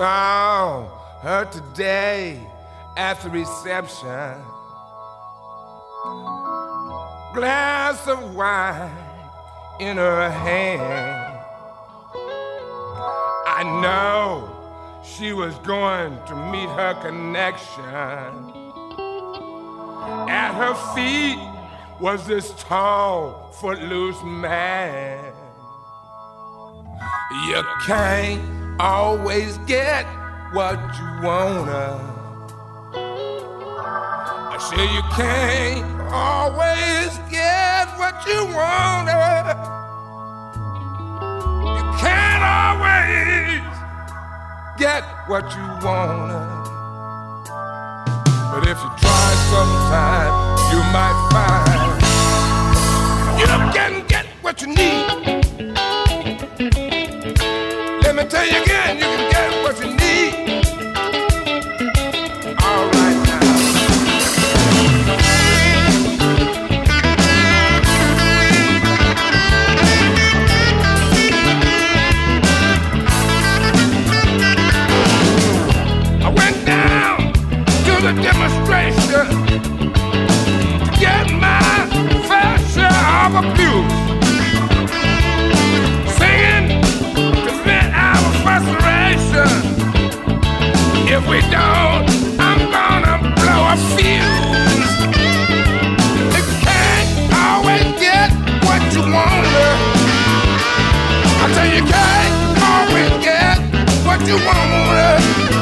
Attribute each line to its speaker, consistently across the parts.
Speaker 1: saw her today at the reception. Glass of wine in her hand. I know she was going to meet her connection. At her feet was this tall, footloose man. You can't always get what you wanna. I say you can't always get what you wanna. You can't always get what you wanna. But if you try sometime, you might find you can get what you need me tell you again, you can get what you need. if we don't, I'm gonna blow a fuse. You can't always get what you want. I tell you, you can't always get what you want.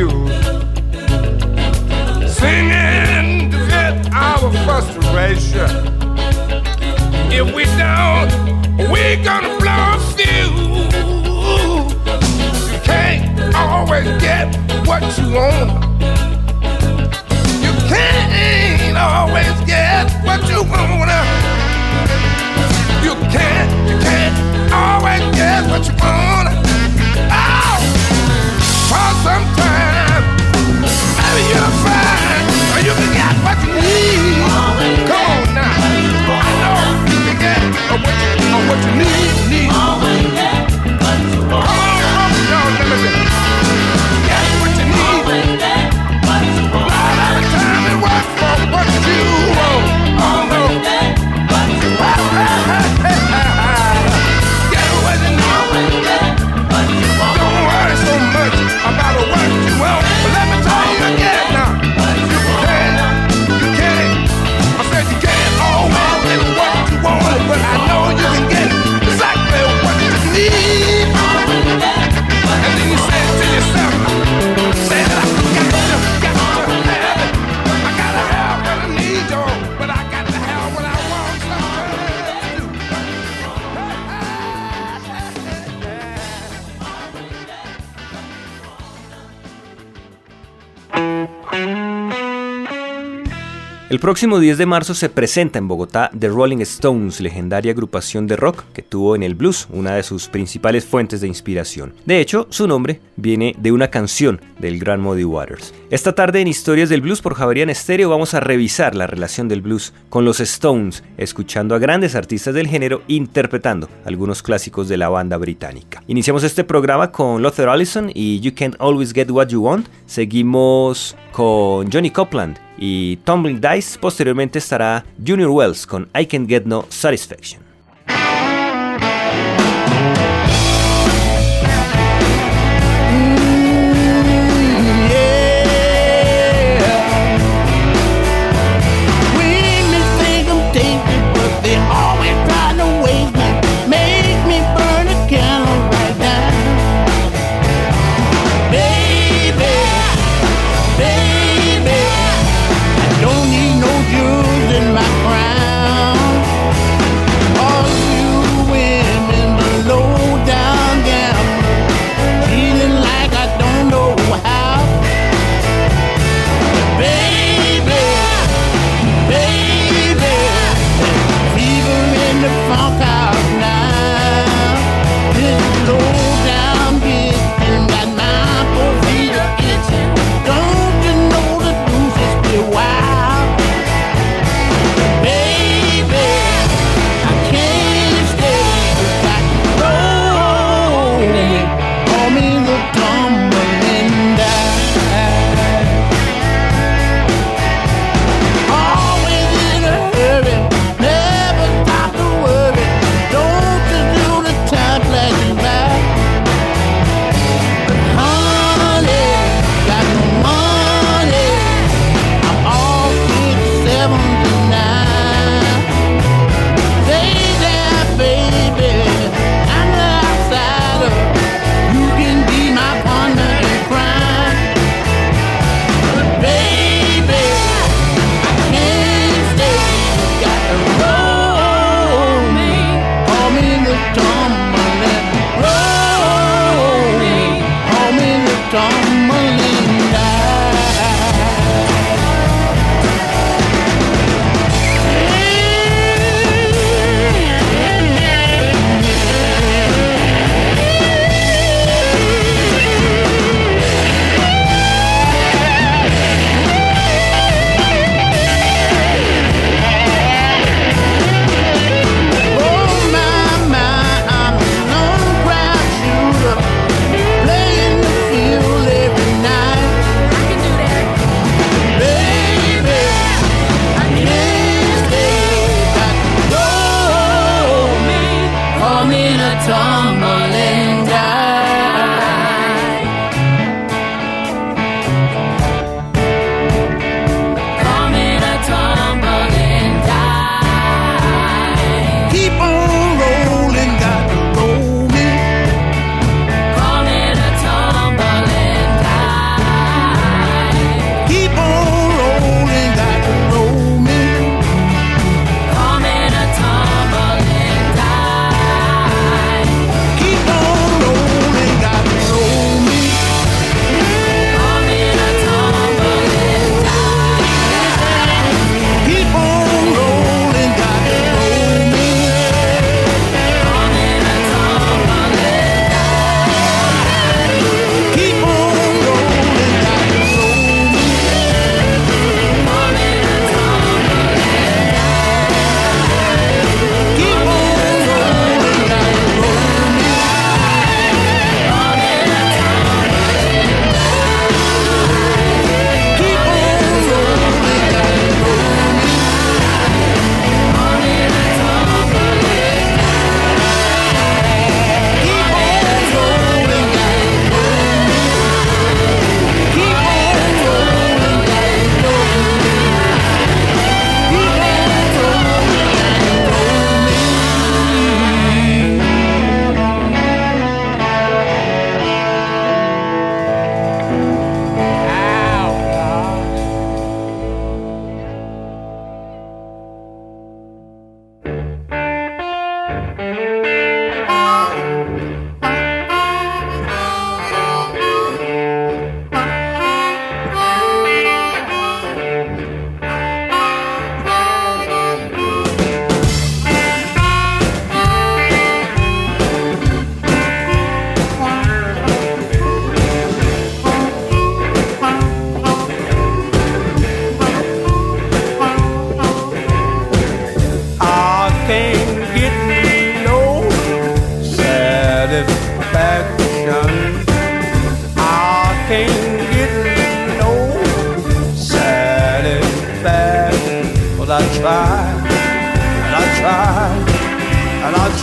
Speaker 1: abused. Singing to get our frustration. If we don't, we're gonna blow a fuse. You can't always get what you want.
Speaker 2: próximo 10 de marzo se presenta en Bogotá The Rolling Stones, legendaria agrupación de rock que tuvo en el blues una de sus principales fuentes de inspiración. De hecho, su nombre viene de una canción del gran Muddy Waters. Esta tarde en Historias del Blues por Javier Estéreo vamos a revisar la relación del blues con los Stones, escuchando a grandes artistas del género interpretando algunos clásicos de la banda británica. Iniciamos este programa con Lothar Allison y You Can't Always Get What You Want. Seguimos con Johnny Copland y Tumbling Dice. Posteriormente estará Junior Wells con I Can Get No Satisfaction.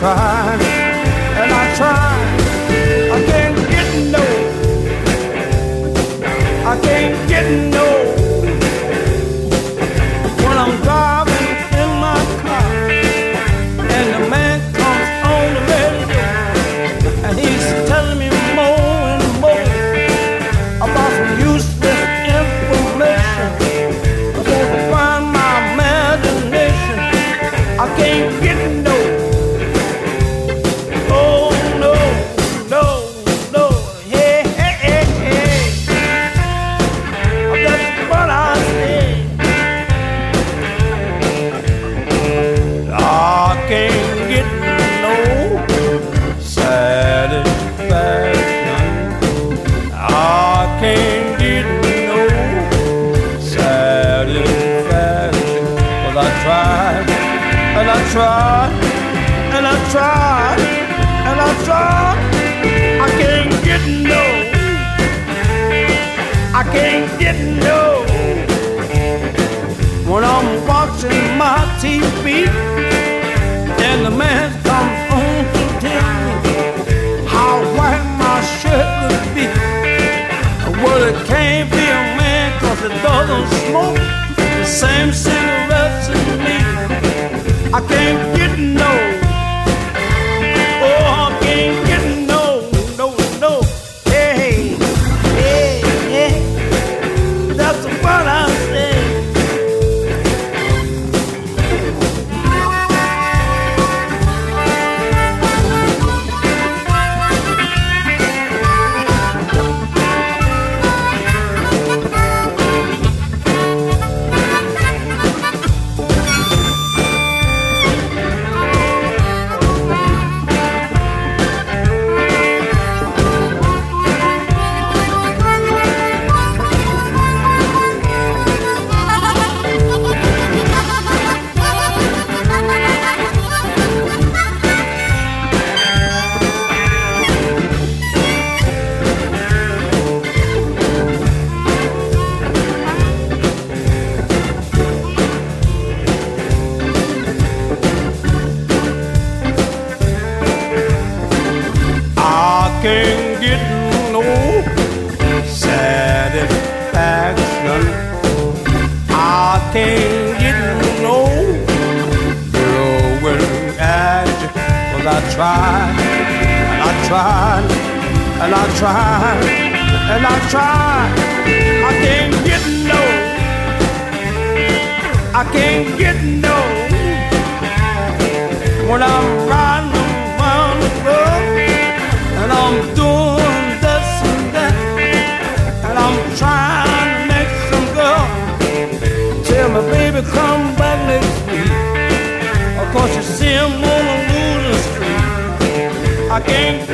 Speaker 3: try
Speaker 4: again.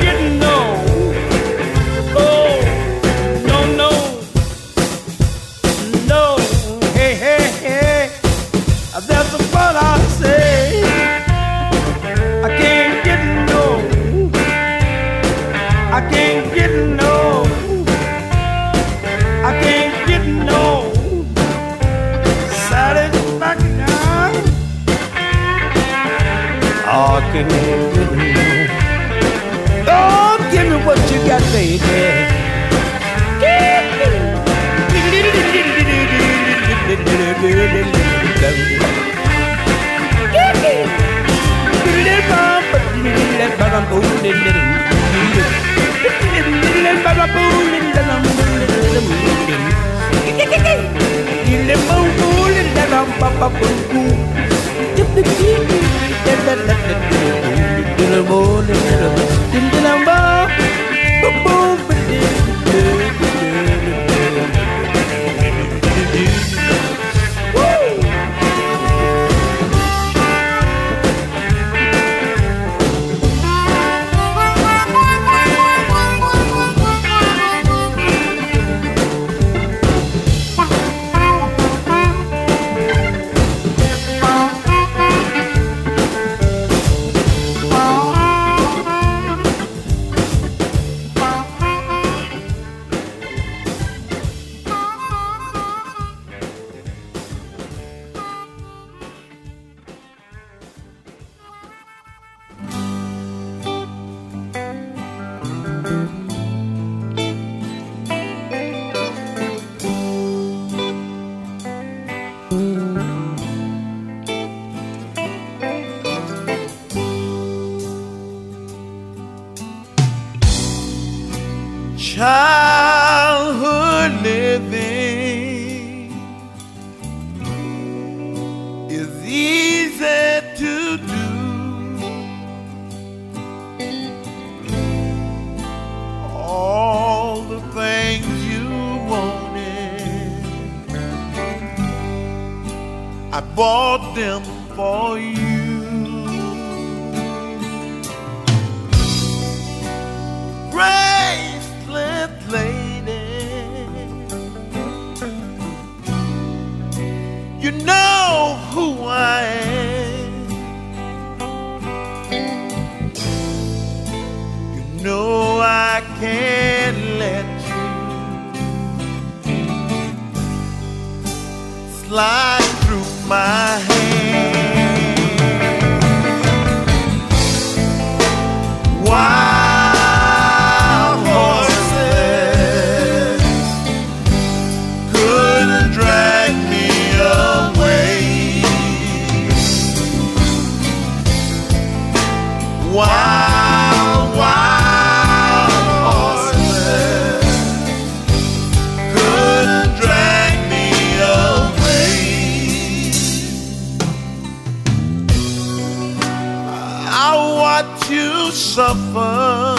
Speaker 4: suffer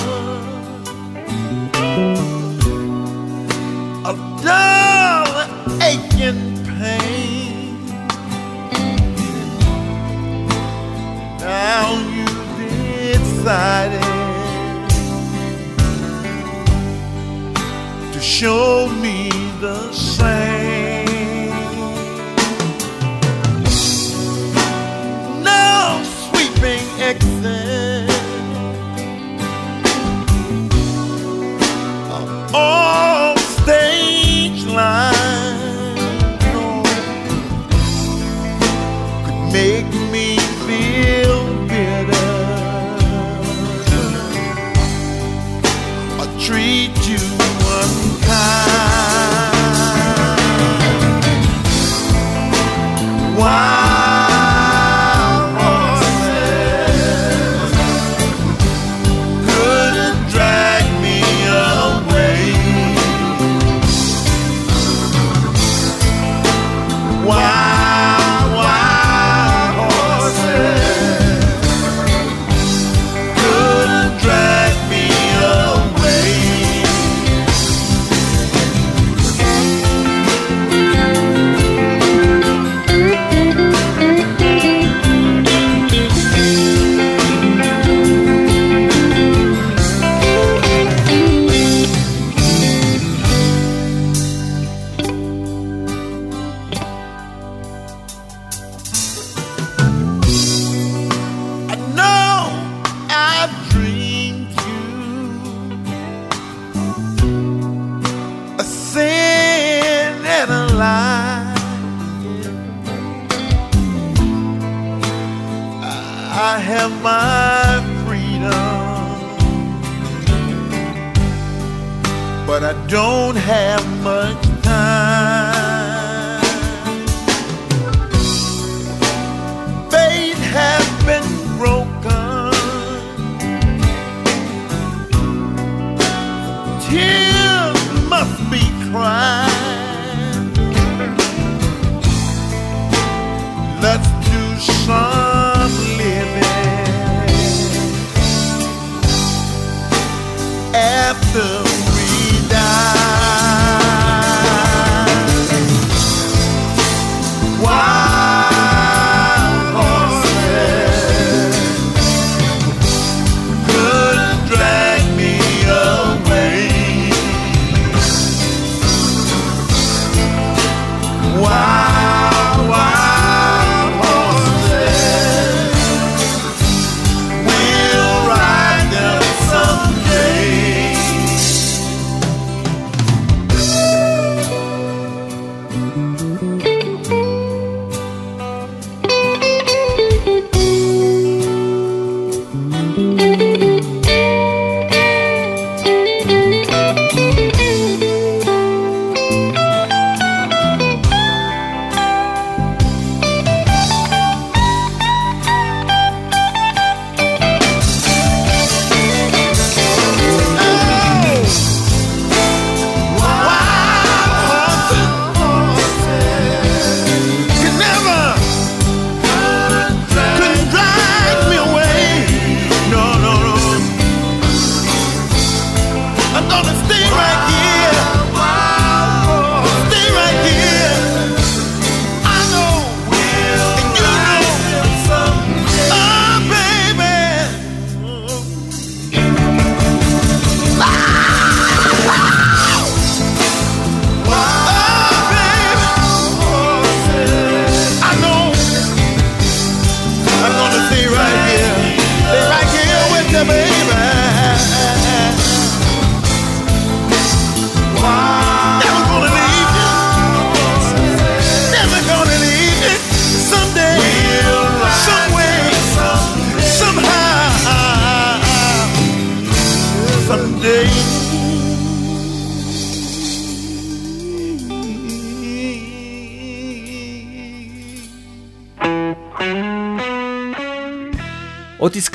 Speaker 4: a dull, aching pain. Now you decided to show.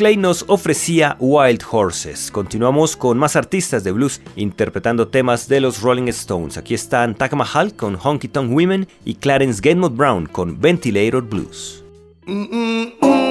Speaker 2: Clay nos ofrecía Wild Horses. Continuamos con más artistas de blues interpretando temas de los Rolling Stones. Aquí están Takama Mahal con Honky Tonk Women y Clarence Gatemot Brown con Ventilator Blues.
Speaker 1: Mm, mm, mm.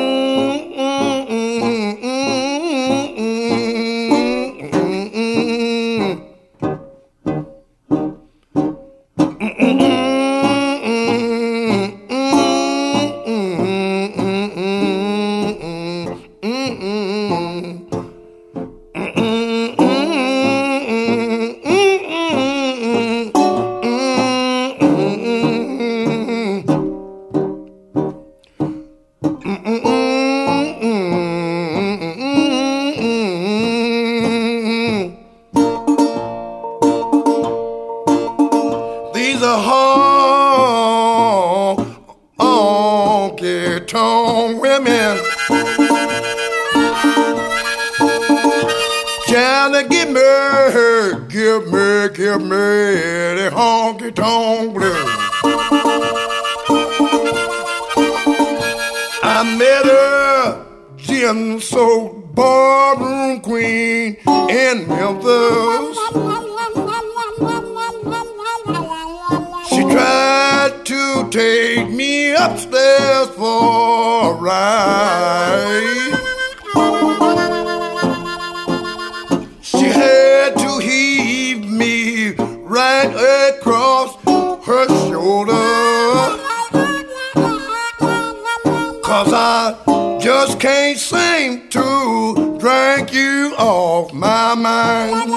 Speaker 1: I just can't seem to drag you off my mind.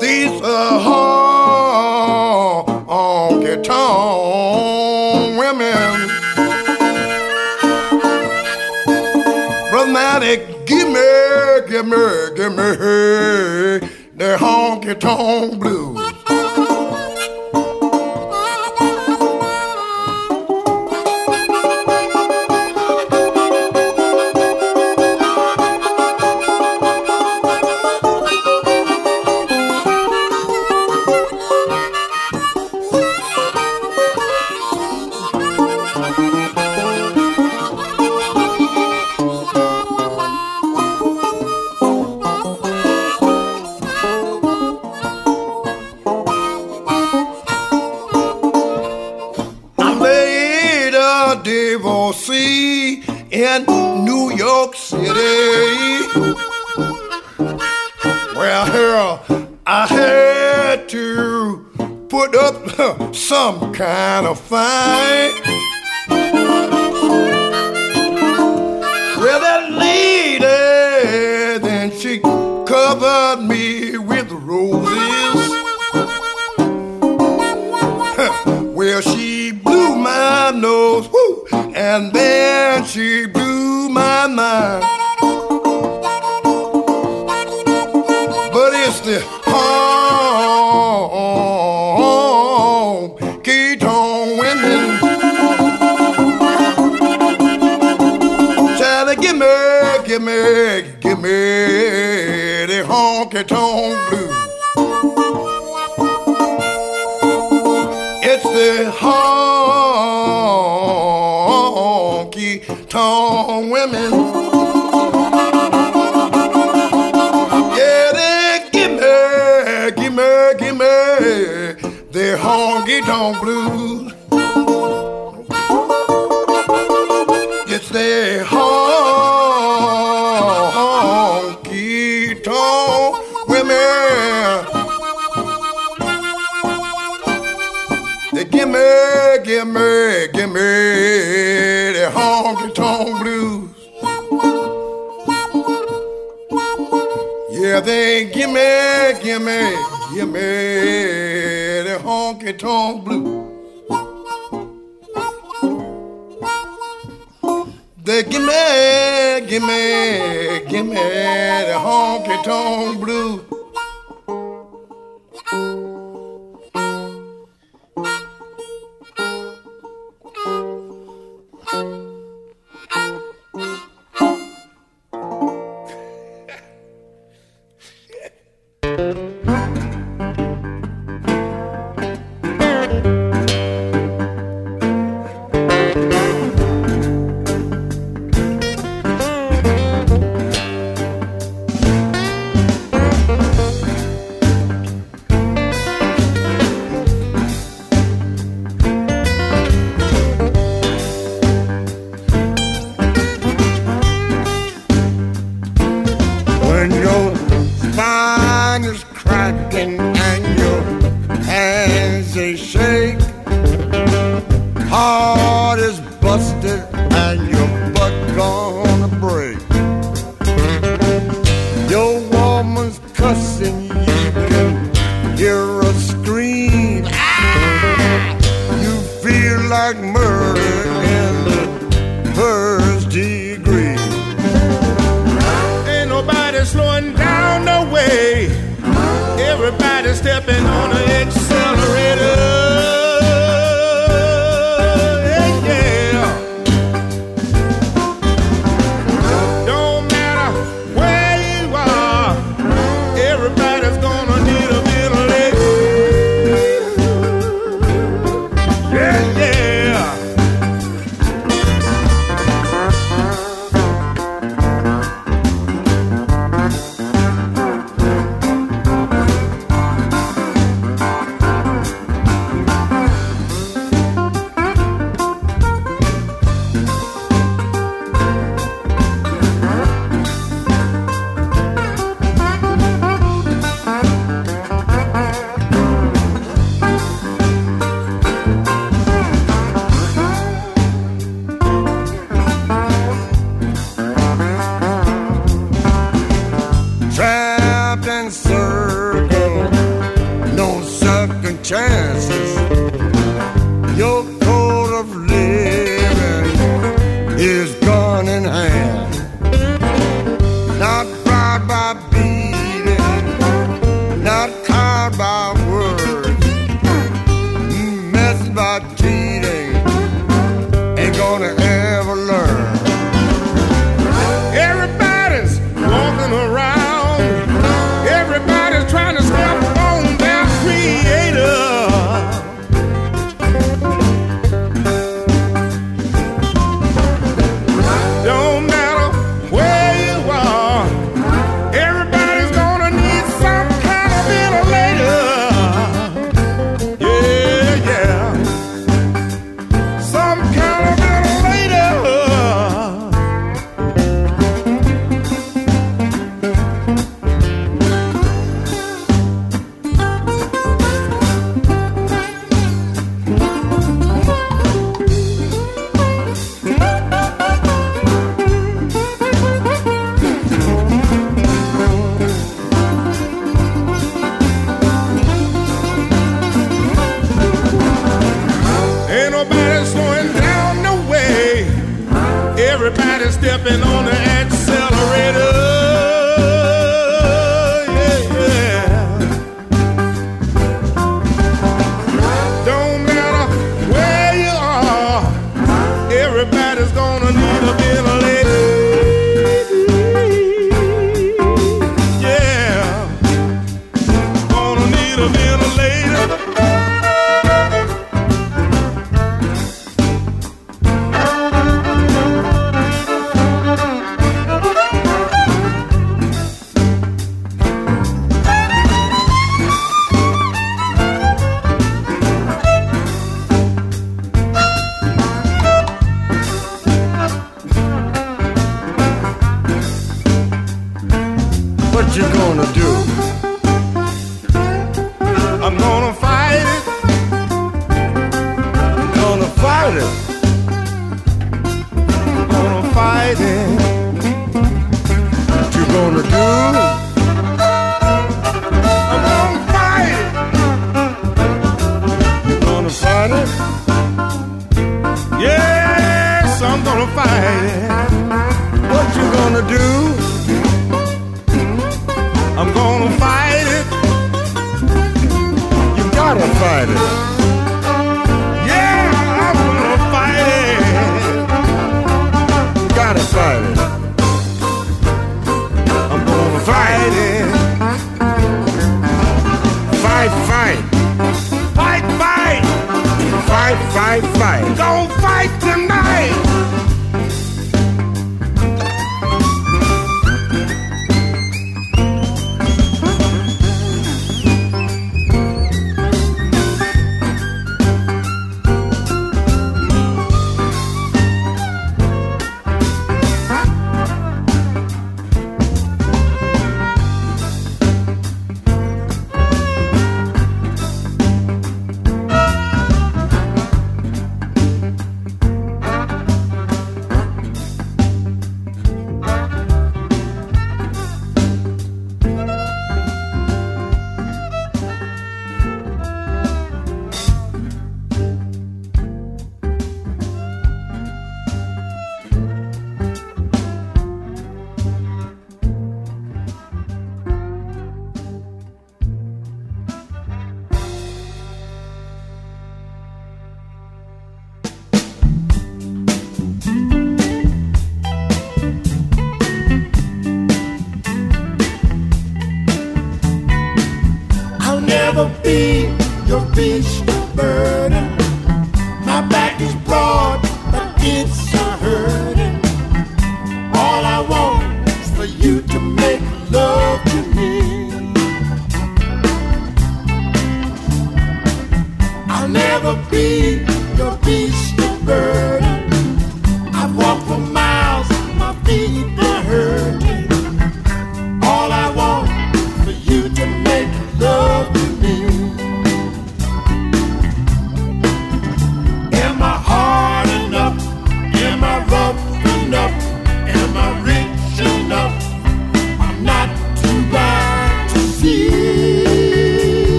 Speaker 1: These are honky tonk women. Brother give me, give me, give me the honky tonk
Speaker 5: blues. me.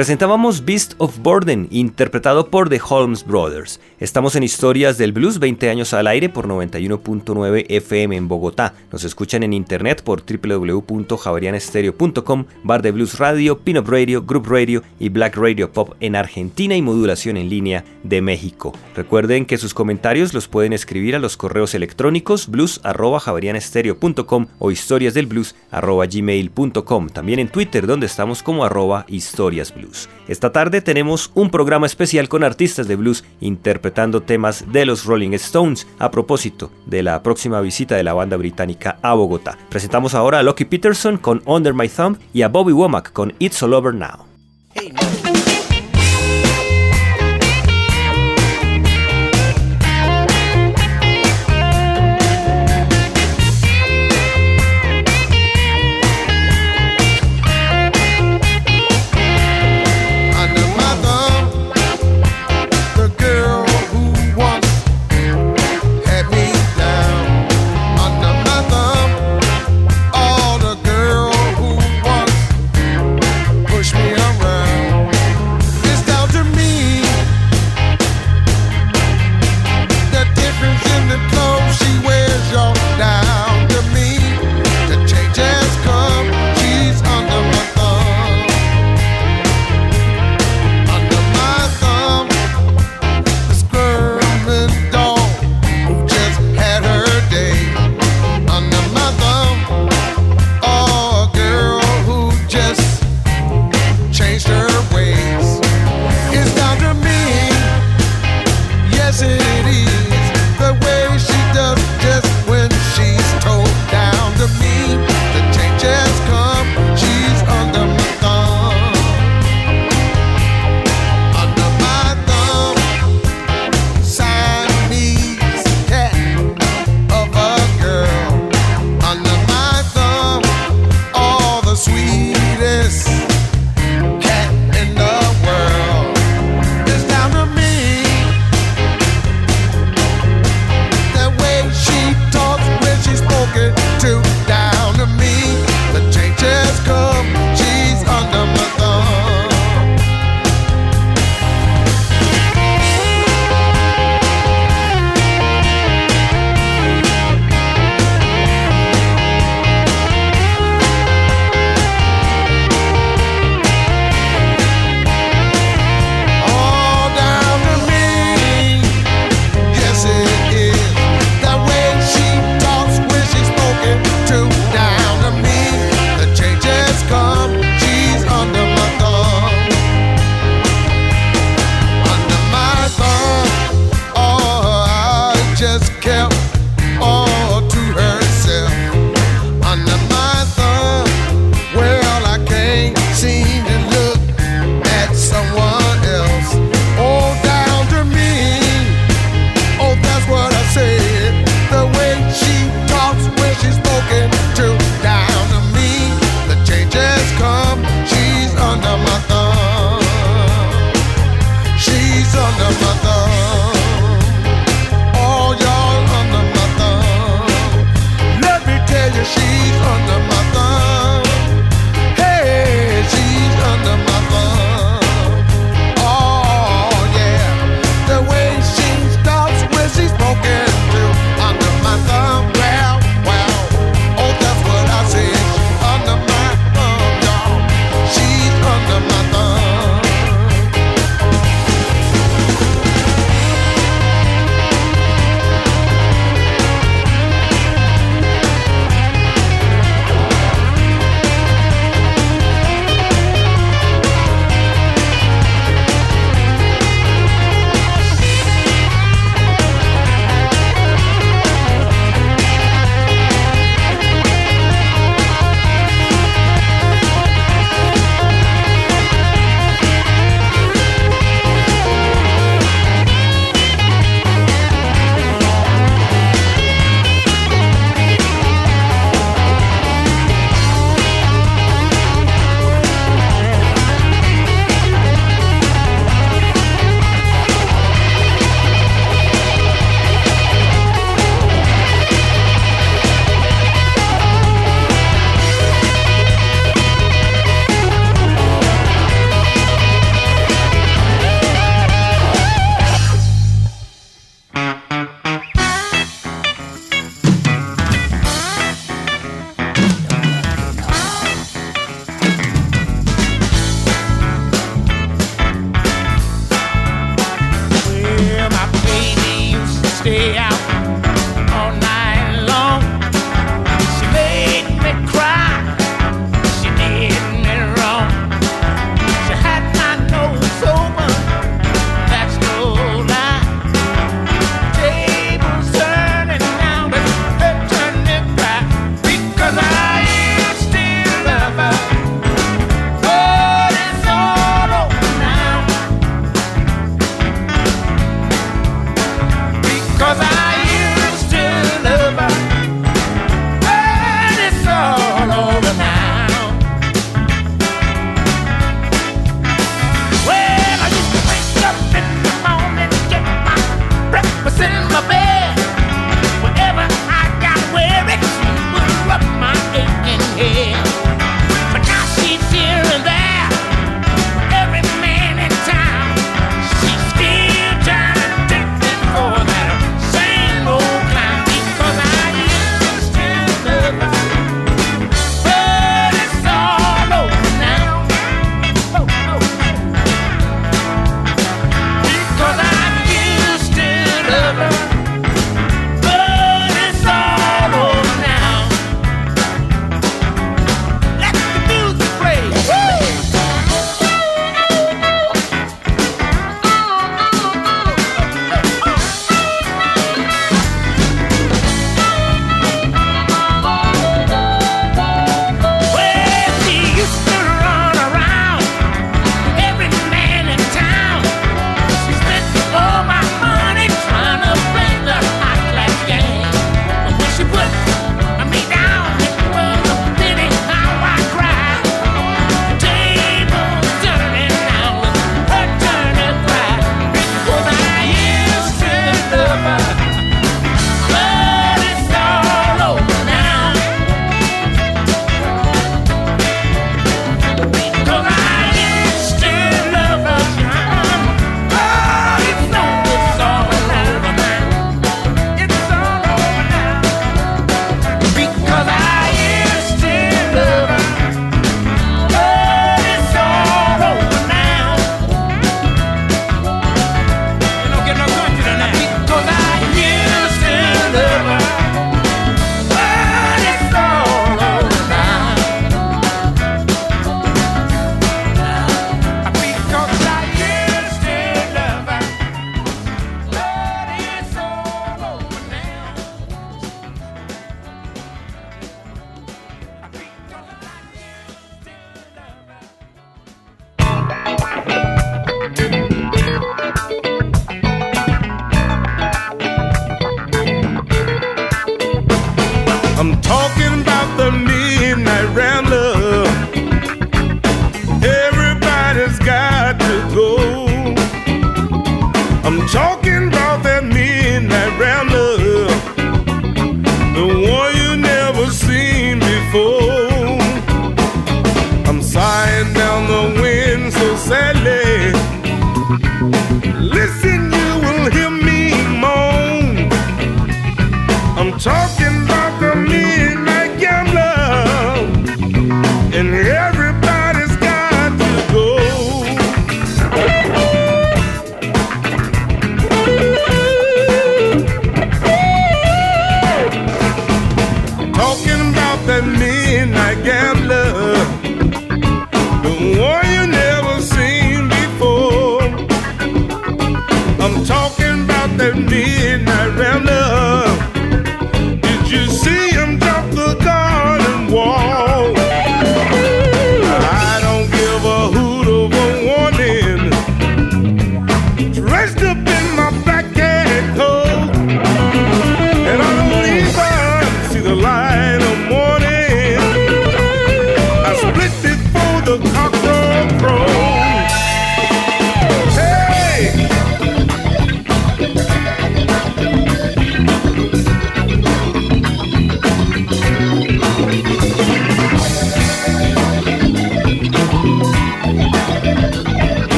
Speaker 2: Presentábamos Beast of Borden, interpretado por The Holmes Brothers. Estamos en Historias del Blues, 20 años al aire por 91.9 FM en Bogotá. Nos escuchan en internet por www.javarianestereo.com, Bar de Blues Radio, Pinup Radio, Group Radio y Black Radio Pop en Argentina y modulación en línea de México. Recuerden que sus comentarios los pueden escribir a los correos electrónicos blues.javarianestereo.com o historiasdelblues@gmail.com. También en Twitter donde estamos como arroba historiasblues. Esta tarde tenemos un programa especial con artistas de blues interpretando temas de los Rolling Stones a propósito de la próxima visita de la banda británica a Bogotá. Presentamos ahora a Lucky Peterson con Under My Thumb y a Bobby Womack con It's All Over Now.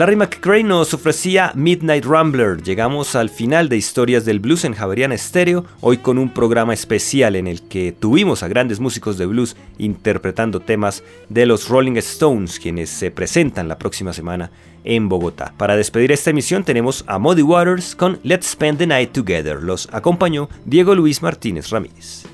Speaker 2: Larry McCray nos ofrecía Midnight Rambler. Llegamos al final de Historias del Blues en Javeriana Estéreo, hoy con un programa especial en el que tuvimos a grandes músicos de blues interpretando temas de los Rolling Stones, quienes se presentan la próxima semana en Bogotá. Para despedir esta emisión tenemos a Muddy Waters con Let's Spend the Night Together. Los acompañó Diego Luis Martínez Ramírez.